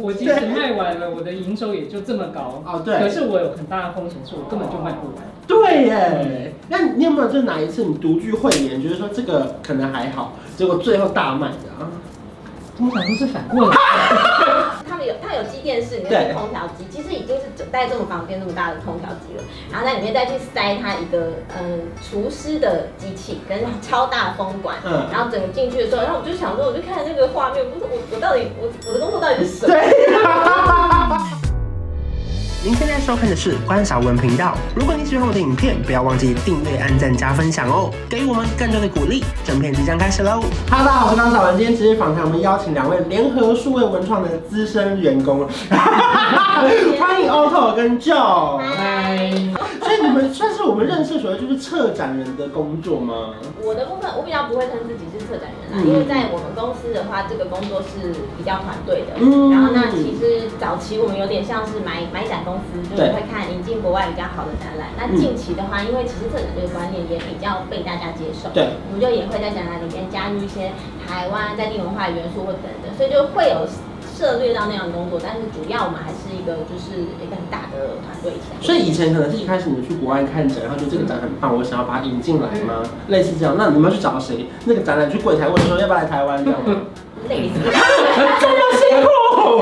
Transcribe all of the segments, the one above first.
我即使卖完了，我的营收也就这么高。哦，对。可是我有很大的风险，是我根本就卖不完。对耶。那你有没有就哪一次你独具慧眼，觉得说这个可能还好，结果最后大卖的啊？通常都是反过来。有，它有机电室里面是空调机，其实已经是带这么方便、那么大的空调机了。然后在里面再去塞它一个嗯厨师的机器跟超大风管，嗯，然后整个进去的时候，然后我就想说，我就看那个画面，不是我我到底我我的工作到底是什么？对。收看的是关少文频道。如果你喜欢我的影片，不要忘记订阅、按赞、加分享哦，给予我们更多的鼓励。整片即将开始喽！Hello，大家好，我是关少文。今天职业访谈，我们邀请两位联合数位文创的资深员工，欢迎 Otto 跟 Joe。嗨。所以你们算是我们认识所谓就是策展人的工作吗？我的部分，我比较不会称自己是策展人啦，嗯、因为在我们公司的话，这个工作是比较团队的。嗯。然后那其实早期我们有点像是买买展。公司就是会看引进国外比较好的展览。那近期的话，因为其实策展这个观念也比较被大家接受，对，我们就也会在展览里面加入一些台湾在地文化元素或等等，所以就会有涉猎到那样的工作。但是主要我们还是一个就是一个很大的团队一起来。所以以前可能是一开始你们去国外看展，然后就这个展很棒，我想要把它引进来吗？嗯、类似这样。那你们要去找谁？那个展览去柜台问说要不要来台湾这样吗？类似。这么辛苦。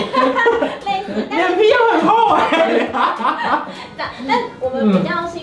脸皮又很厚哎，但但我们比较是，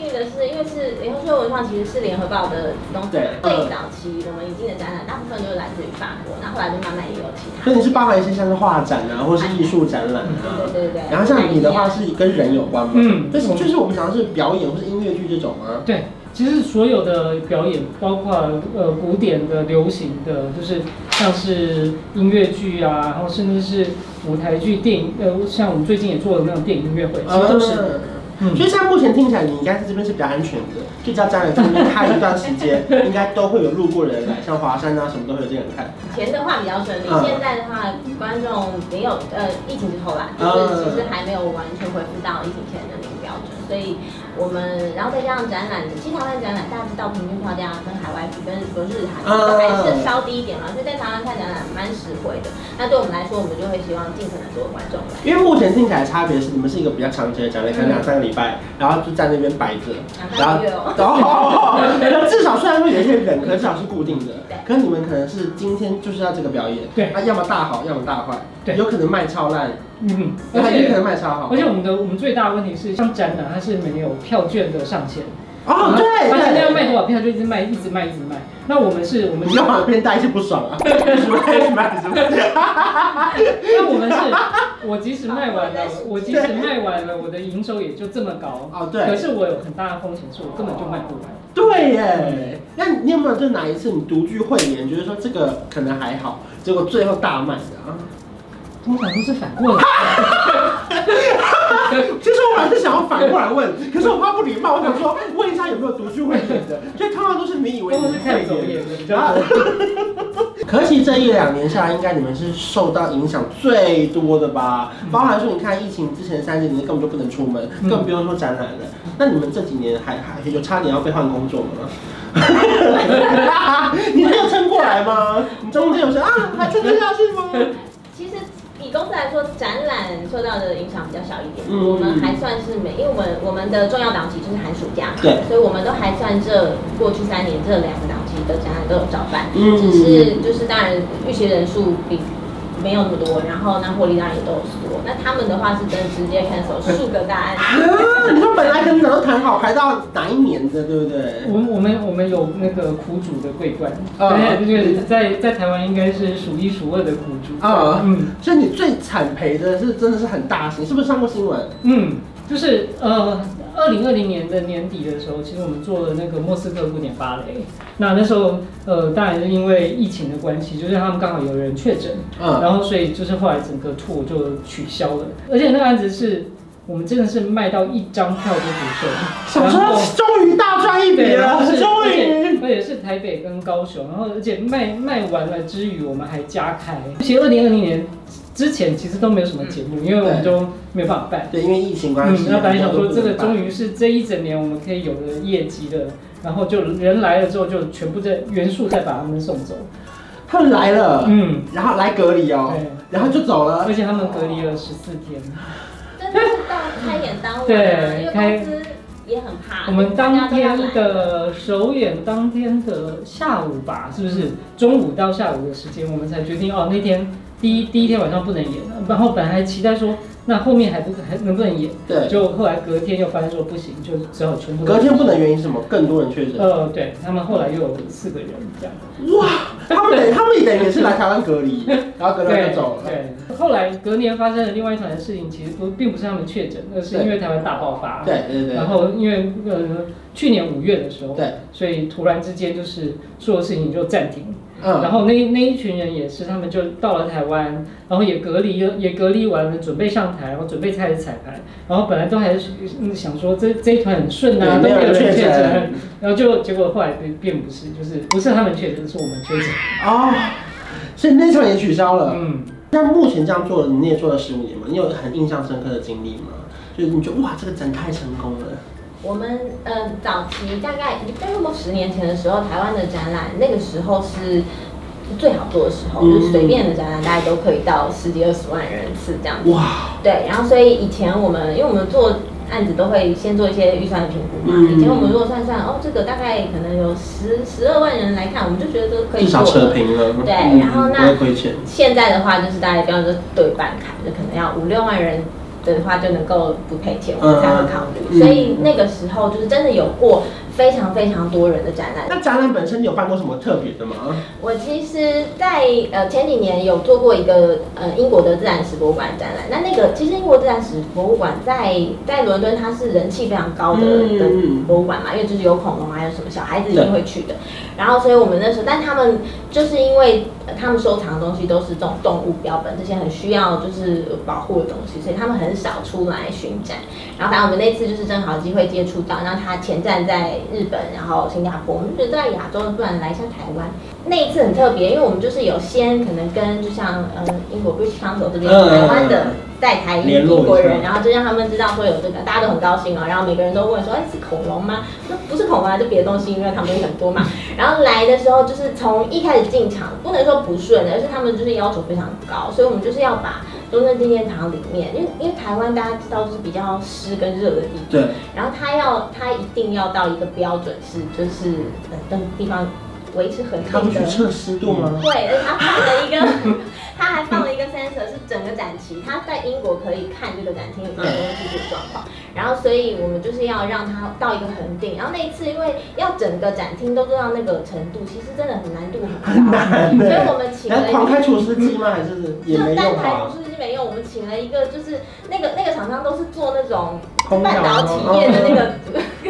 文创，其实是联合报的东西。对，最早期我们引进的展览，大部分都是来自于法国，那后来就慢慢也有其他。所以你是包含一些像是画展啊，或是艺术展览啊。对对对。然后像你的话是跟人有关吗？嗯，就是就是我们讲的是表演或是音乐剧这种啊。对。其实所有的表演，包括呃古典的、流行的，就是像是音乐剧啊，然后甚至是舞台剧、电影，呃，像我们最近也做的那种电影音乐会，其实都是。嗯，所以现在目前听起来，你应该是这边是比较安全的，就叫家人这边开一段时间，应该都会有路过的人来，像华山啊什么都会有这样看。以前的话比较顺利，现在的话观众没有呃疫情之后啦，就是其实还没有完全恢复到疫情前的那个标准，所以。我们然后再加上展览，其实台湾展览大家知道平均票价跟海外比跟和日韩还是稍低一点嘛，所以在台湾看展览蛮实惠的。那对我们来说，我们就会希望尽可能多观众来。因为目前听起来差别是，你们是一个比较长期的展览，可能两三个礼拜，然后就在那边摆着，然后然后至少虽然说有一些人，可至少是固定的。可是你们可能是今天就是要这个表演，对，啊，要么大好，要么大坏，对，有可能卖超烂。嗯，而且也可能卖超好。而且我们的我们最大的问题是，像展览它是没有票券的上限。哦，对，而且那要卖多少票就一直卖，一直卖，一直卖。那我们是，我们要把别人带一些不爽啊。什么什么什么？那我们是，我即使卖完了，我即使卖完了，我的营收也就这么高。哦，对。可是我有很大的风险，是我根本就卖不完。对耶。那你有没有就哪一次你独具慧眼，觉得说这个可能还好，结果最后大卖的啊？通常都是反过来。其 实我还是想要反过来问，可是我怕不礼貌，我想说问一下有没有独具慧眼的，所以通常都是你以为你是看走眼的。可惜这一两年下来，应该你们是受到影响最多的吧？包含说你看疫情之前三年，你根本就不能出门，更不用说展览了。那你们这几年还还有差点要被换工作吗？你没有撑过来吗？你中间有说啊还撑得下去吗？以公司来说，展览受到的影响比较小一点。嗯、我们还算是每，因为我们我们的重要档期就是寒暑假，对，所以我们都还算这过去三年这两个档期的展览都有照办。嗯，只是就是当然预期人数比。没有那么多，然后那获利当然也都有说。那他们的话是真的直接 cancel 数个大案。啊，你说本来跟你都谈好，排到哪一年的，对不对？我们我们我们有那个苦主的桂冠，对，就是在在台湾应该是数一数二的苦主。啊，嗯，所以你最惨赔的是真的是很大型，是不是上过新闻？嗯，就是呃。二零二零年的年底的时候，其实我们做了那个莫斯科古典芭蕾。那那时候，呃，当然是因为疫情的关系，就是他们刚好有人确诊，嗯，然后所以就是后来整个 tour 就取消了。而且那个案子是我们真的是卖到一张票都不剩，什么终于大赚一笔了，终于，而且是台北跟高雄，然后而且卖卖完了之余，我们还加开。其实二零二零年。之前其实都没有什么节目，因为我们都没有办法办。对，因为疫情关系。嗯，那本来想说这个终于是这一整年我们可以有的业绩的，然后就人来了之后就全部在元素再把他们送走。他们来了，嗯，然后来隔离哦，对然后就走了，而且他们隔离了十四天。真的是到开演当对因为公司也很怕。我们当天的首演当天的下午吧，是不是中午到下午的时间，我们才决定哦，那天第一第一天晚上不能演了，然后本来还期待说。那后面还不还能不能演？对，就后来隔天又发现说不行，就只好全部。隔天不能原因是什么？更多人确诊。呃，对他们后来又有四个人这样。哇，他们等 他们等于也是来台湾隔离，然后隔天就走了。对，对，后来隔年发生的另外一场的事情，其实不并不是他们确诊，而是因为台湾大爆发。对对对。然后因为呃去年五月的时候，对，所以突然之间就是所有事情就暂停。嗯，然后那那一群人也是，他们就到了台湾，然后也隔离了，也隔离完了，准备上台，然后准备开始彩排，然后本来都还是想说这这一团很顺啊，都没有人确诊，然后就结果后来并并不是，就是不是他们确诊，是我们确诊。哦，所以那场也取消了。嗯，那目前这样做，你也做了十五年嘛？你有很印象深刻的经历吗？就是你觉得哇，这个展太成功了。我们呃早期大概大概十年前的时候，台湾的展览那个时候是最好做的时候，嗯、就是随便的展览大概都可以到十几二十万人次这样子。哇！对，然后所以以前我们因为我们做案子都会先做一些预算的评估嘛，嗯、以前我们如果算算哦，这个大概可能有十十二万人来看，我们就觉得这个可以做了。至少扯平了。对，嗯、然后那现在的话就是大概比方说对半砍，就可能要五六万人。的话就能够不赔钱，我们才会考虑。嗯、所以那个时候就是真的有过非常非常多人的展览。那展览本身你有办过什么特别的吗？我其实在，在呃前几年有做过一个呃英国的自然史博物馆展览。那那个其实英国自然史博物馆在在伦敦，它是人气非常高的的博物馆嘛，因为就是有恐龙，还有什么小孩子一定会去的。然后所以我们那时候，但他们就是因为。他们收藏的东西都是这种动物标本，这些很需要就是保护的东西，所以他们很少出来巡展。然后反正我们那次就是正好机会接触到，然后他前站在日本，然后新加坡，我们就觉得在亚洲，不然来一下台湾。那一次很特别，因为我们就是有先可能跟就像呃英国 British Council 这边台湾的在台英国人，然后就让他们知道说有这个，大家都很高兴哦。然后每个人都问说，哎，是恐龙吗？那不是恐龙啊，就别的东西，因为他们很多嘛。然后来的时候就是从一开始进场，不能说不顺，而是他们就是要求非常高，所以我们就是要把中正纪念堂里面，因为因为台湾大家知道就是比较湿跟热的地方，对。然后他要他一定要到一个标准是就是等等地方。维持恒定的，他们去测湿度吗？对，而且他放了一个，他还放了一个 sensor，是整个展期，他在英国可以看这个展厅有没有技术状况。然后，所以我们就是要让他到一个恒定。然后那一次，因为要整个展厅都做到那个程度，其实真的很难度很高。很难。所以我们请了。狂开除湿机吗？还是也没用？就单台除湿机没有，我们请了一个，就是那个那个厂商都是做那种半导体业的那个。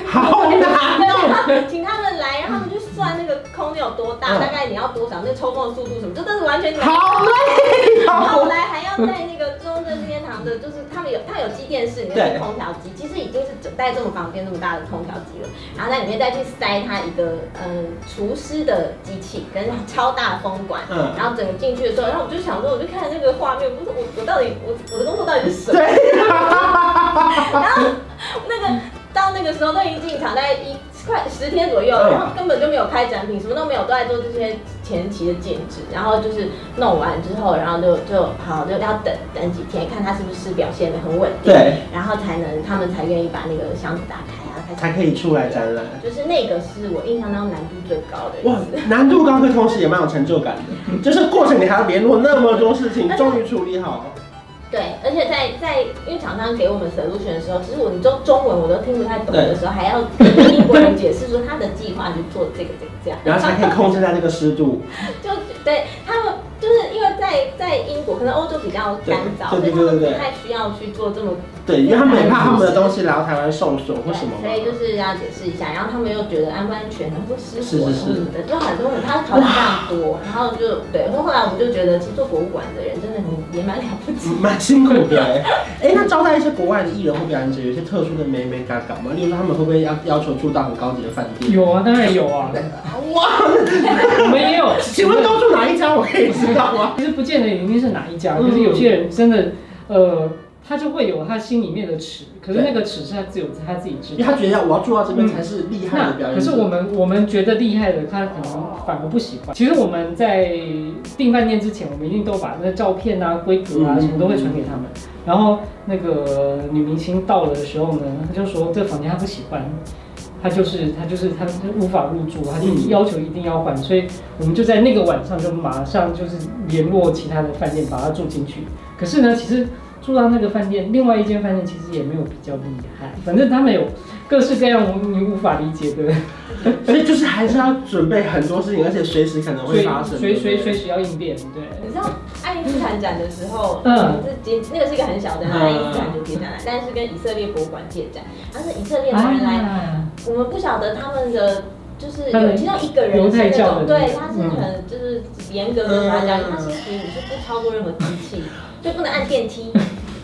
好难。请他们来，然后他们就算那个空间有多大，大概你要多少，那个抽风的速度什么，就真是完全。好累。然后来还要在那的，就是他们有，他有机电室里面是空调机，其实已经是整带这么方便、那么大的空调机了。然后在里面再去塞它一个嗯除湿的机器跟超大风管，嗯，然后整个进去的时候，然后我就想说，我就看那个画面，不是我我到底我我的工作到底是什么？对。然后那个到那个时候都已经进场，大概一。快十天左右，然后根本就没有开展品，什么都没有，都在做这些前期的建置。然后就是弄完之后，然后就就好，就要等等几天，看他是不是表现的很稳定，对，然后才能他们才愿意把那个箱子打开啊，才可以出来展览。就是那个是我印象当中难度最高的。哇，难度高，可同时也蛮有成就感的，就是过程你还要联络那么多事情，终于处理好。对，而且在在因为厂商给我们 solution 的时候，其实我你中中文我都听不太懂的时候，还要跟英国人解释说他的计划就做这个这个这样，然后才可以控制在那个湿度。就对他们。就是因为在在英国，可能欧洲比较干燥，所以他们不太需要去做这么对，因为他们也怕他们的东西来到台湾受损或什么，所以就是要解释一下。然后他们又觉得安不安全，然后说失火什么的，就很多人他考虑非常多。然后就对，然后后来我们就觉得，其实做博物馆的人真的很也蛮了不起，蛮辛苦的。哎，那招待一些国外的艺人或表演者，有些特殊的美美嘎嘎吗？例如说他们会不会要要求住到很高级的饭店？有啊，当然有啊。哇，我们也有。请问都住哪一家？我可以知道吗？其实不见得一定是哪一家，就是有些人真的，呃，他就会有他心里面的尺，可是那个尺是他只有他自己知道，因为他觉得我要做到这边才是厉害的表演、嗯。可是我们我们觉得厉害的，他可能反而不喜欢。其实我们在订饭店之前，我们一定都把那个照片啊、规格啊什么都会传给他们。然后那个女明星到了的时候呢，他就说这个房间他不喜欢，他就是他就是他无法入住，他就要求一定要换。所以我们就在那个晚上就马上就是联络其他的饭店把他住进去。可是呢，其实。住到那个饭店，另外一间饭店其实也没有比较厉害，反正他们有各式各样你无法理解的，所以就是还是要准备很多事情，而且随时可能会发生，随随随时要应变。对，你知道爱因斯坦展的时候，嗯，这那个是一个很小的爱因斯坦就接下来，但是跟以色列博物馆借展，但是以色列的人来，哎、我们不晓得他们的就是有听到一个人是那种，对，他是很就是严格的法教，他星期五是不操作任何机器，就不能按电梯。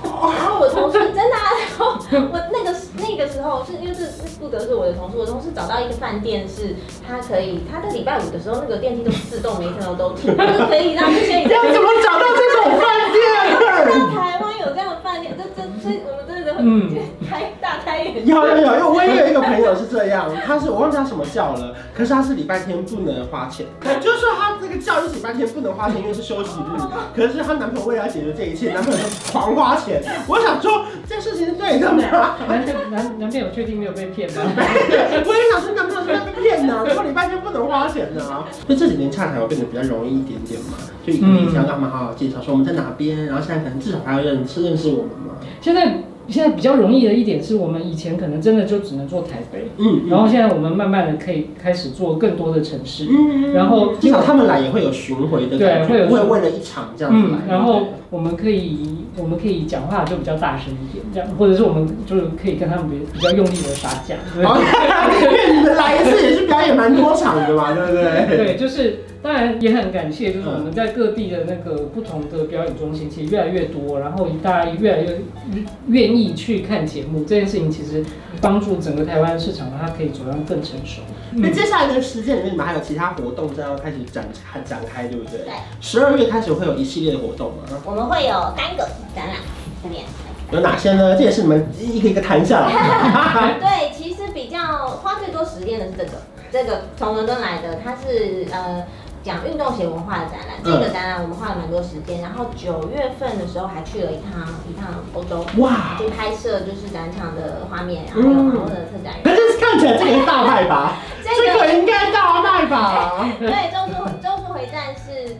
然后我同事真的、啊，然后我那个那个时候是因为是不得是我的同事，我同事找到一个饭店是，他可以他在礼拜五的时候那个电梯都自动每一层楼都停，他就可以让这些人。要怎么找到这种饭店？在台湾有这样的饭店，这这这我们真的很开大开眼界。有有有，因为我也有一个朋友是这样，他是我忘记他什么叫了，可是他是礼拜天不能花钱，就是说他这个教是礼拜天不能花钱，因为是休息日。可是她男朋友为了解决这一切，男朋友就狂花钱。我想说，这事情是对的吗？男男男朋友确定没有被骗吗？我也想说，男朋友是在被骗呢？如果礼拜天不能花钱呢？就这几年洽谈会变得比较容易一点点嘛？就以前要干嘛好好介绍，说我们在哪边，然后现在可能至少还要认识认识我们嘛。现在。现在比较容易的一点是我们以前可能真的就只能做台北，嗯，然后现在我们慢慢的可以开始做更多的城市，嗯，然后至少他们来也会有巡回的，对，会有会为了一场这样子来，然后我们可以我们可以讲话就比较大声一点，这样，或者是我们就是可以跟他们比比较用力的撒娇，因为你们来一次也是表演蛮多场的嘛，对不对？对，就是。当然也很感谢，就是我们在各地的那个不同的表演中心，其实越来越多，然后大家越来越越愿意去看节目，这件事情其实帮助整个台湾市场，它可以走向更成熟。那、嗯、接下来的时间里面，你们还有其他活动将要开始展开展开，对不对？对。十二月开始会有一系列的活动吗？我们会有三个展览，这边有哪些呢？这也是你们一个一个谈下来。对，其实比较花最多时间的是这个，这个从伦敦来的，它是呃。讲运动鞋文化的展览，嗯、这个展览我们花了蛮多时间，然后九月份的时候还去了一趟一趟欧洲，哇，就拍摄就是展场的画面，然后有很多的策展人。可是看起来这个是大卖吧？这个应该大卖吧？对，周周周速回战是。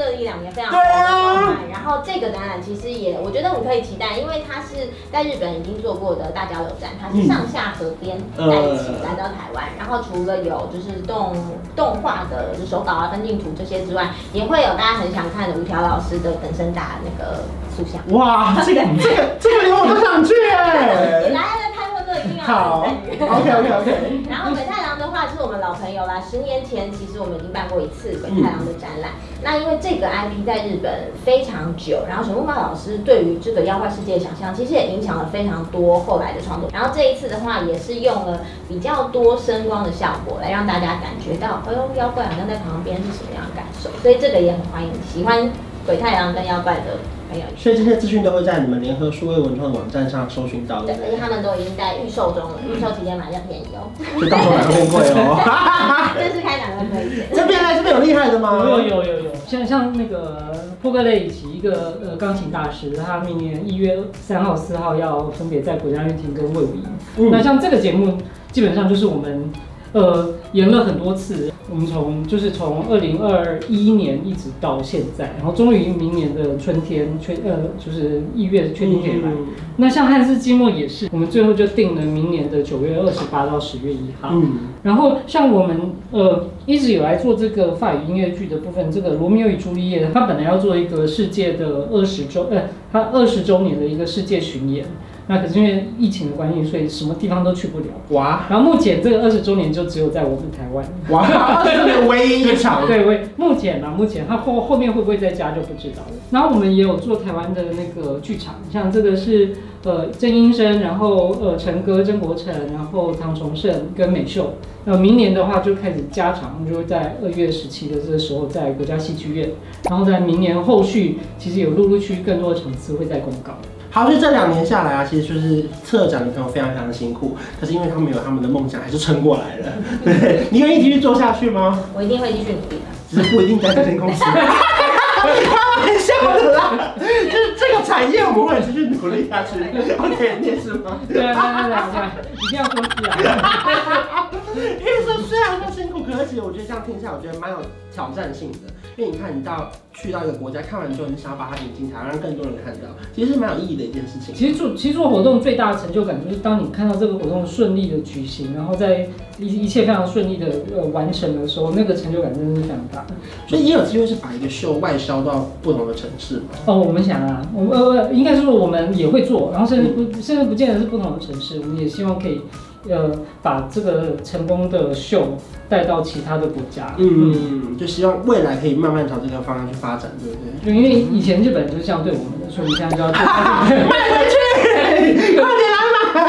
这一两年非常火的然后这个展览其实也，我觉得我们可以期待，因为它是在日本已经做过的大交流展，它是上下河边在一起来到台湾，然后除了有就是动动画的手稿啊、分镜图这些之外，也会有大家很想看的吴条老师的本身打那个塑像。哇，这个这个这个连我都想去哎！你来来拍过这个一定要好，OK OK OK。然后鬼太郎的话是我们老朋友啦，十年前其实我们已经办过一次鬼太郎的展览，那因为这个 IP 在日本非常久，然后沈木茂老师对于这个妖怪世界的想象，其实也影响了非常多后来的创作。然后这一次的话，也是用了比较多声光的效果来让大家感觉到，哎呦，妖怪好像在旁边是什么样的感受。所以这个也很欢迎喜欢鬼太郎跟妖怪的。所以这些资讯都会在你们联合数位文创的网站上搜寻到的。对，而且他们都已经在预售中了，预售期间买比较便宜哦。就到时候买会变贵哦。这是开两个可以。这边来，这边有厉害的吗？有有有有有，像像那个波格雷以及，一个呃钢琴大师，他明年一月三号、四号要分别在国家乐厅跟魏武营。嗯、那像这个节目，基本上就是我们。呃，演了很多次，我们从就是从二零二一年一直到现在，然后终于明年的春天确呃就是一月确定可以来。嗯、那像汉斯季末也是，我们最后就定了明年的九月二十八到十月一号。嗯，然后像我们呃一直有来做这个法语音乐剧的部分，这个罗密欧与朱丽叶，它本来要做一个世界的二十周呃它二十周年的一个世界巡演。那可是因为疫情的关系，所以什么地方都去不了。哇！然后目前这个二十周年就只有在我们台湾。哇！这是唯一一场。对，唯目前嘛，目前他后后面会不会再加就不知道了。然后我们也有做台湾的那个剧场，像这个是呃郑英生，然后呃陈哥、曾国成，然后唐崇盛跟美秀。那，明年的话就开始加场，就会在二月十七的这个时候在国家戏剧院。然后在明年后续，其实有陆陆续续更多的场次会在公告。好，所以这两年下来啊，其实就是策展的朋友非常非常的辛苦，可是因为他们有他们的梦想，还是撑过来了。对，你愿意继续做下去吗？我一定会继续努力的，只是不一定在这间公司。开玩笑的啦，就是这个产业我们会继续努力下去。OK，你也是吗？对啊，对对对对，一定要说起来。因为说虽然说辛苦，可是其实我觉得这样听下来，我觉得蛮有挑战性的。因为你看，你到去到一个国家看完之后，你想要把它引进台，让更多人看到，其实是蛮有意义的一件事情。其实做其实做活动最大的成就感，就是当你看到这个活动顺利的举行，然后在一一切非常顺利的呃完成的时候，那个成就感真的是非常大。所以也有机会是把一个秀外销到不同的城市。哦，我们想啊，我们呃应该是说我们也会做，然后甚至不甚至不见得是不同的城市，我们也希望可以。呃，把这个成功的秀带到其他的国家，嗯，就希望未来可以慢慢朝这个方向去发展，对不对？因为以前日本就是这样对我们的，所以我们现在就要做。卖回去，快点来买！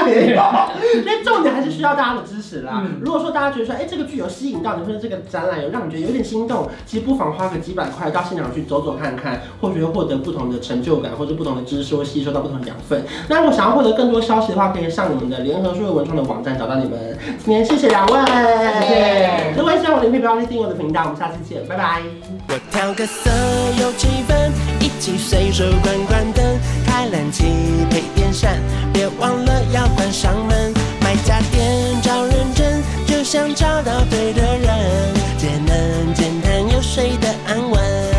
所以重点还是需要大家的支持啦。如果说大家觉得说，哎，这个剧有吸引到你，或者这个展览有让你觉得有点心动，其实不妨花个几百块到现场去走走看看，或许会获得不同的成就感，或者不同的知识，或吸收到不同的养分。那如果想要获得更多消息的话，可以上我们的联合数位文创的网站找到你们。今天谢谢两位，谢谢。如果喜欢我的影片，不要忘记订阅我的频道。我们下次见，拜拜。我调个色有气氛，一起随手关关灯，开冷气配电扇，别忘了要关上门。不想找到对的人，简单简单又睡得安稳。